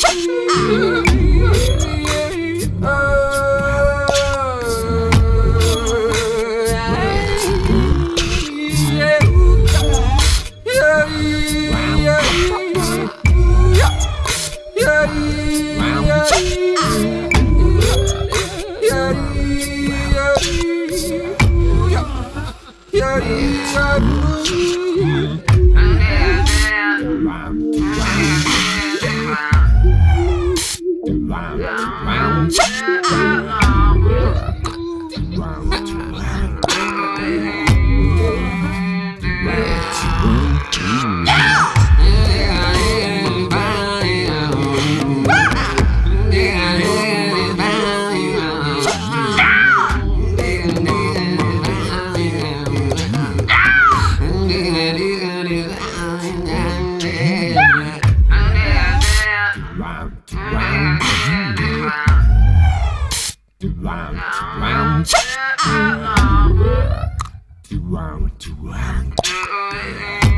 Yeah. round, round. Durant, round, round, round.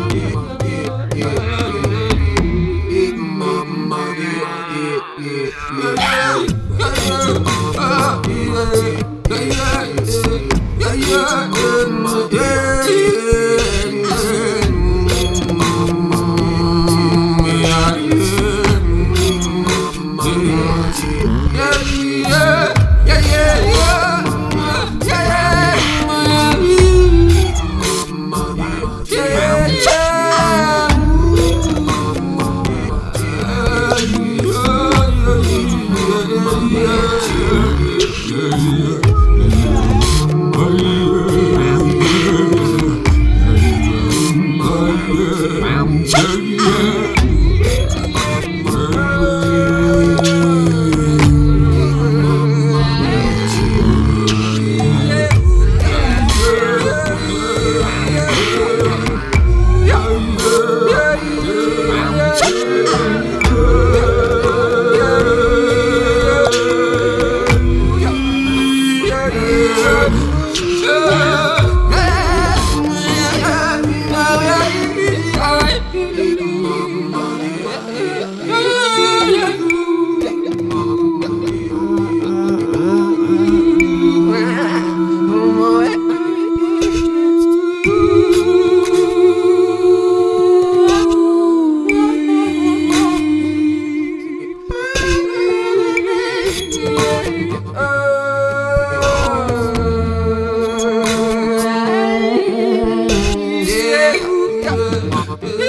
Yeah.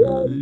Yeah.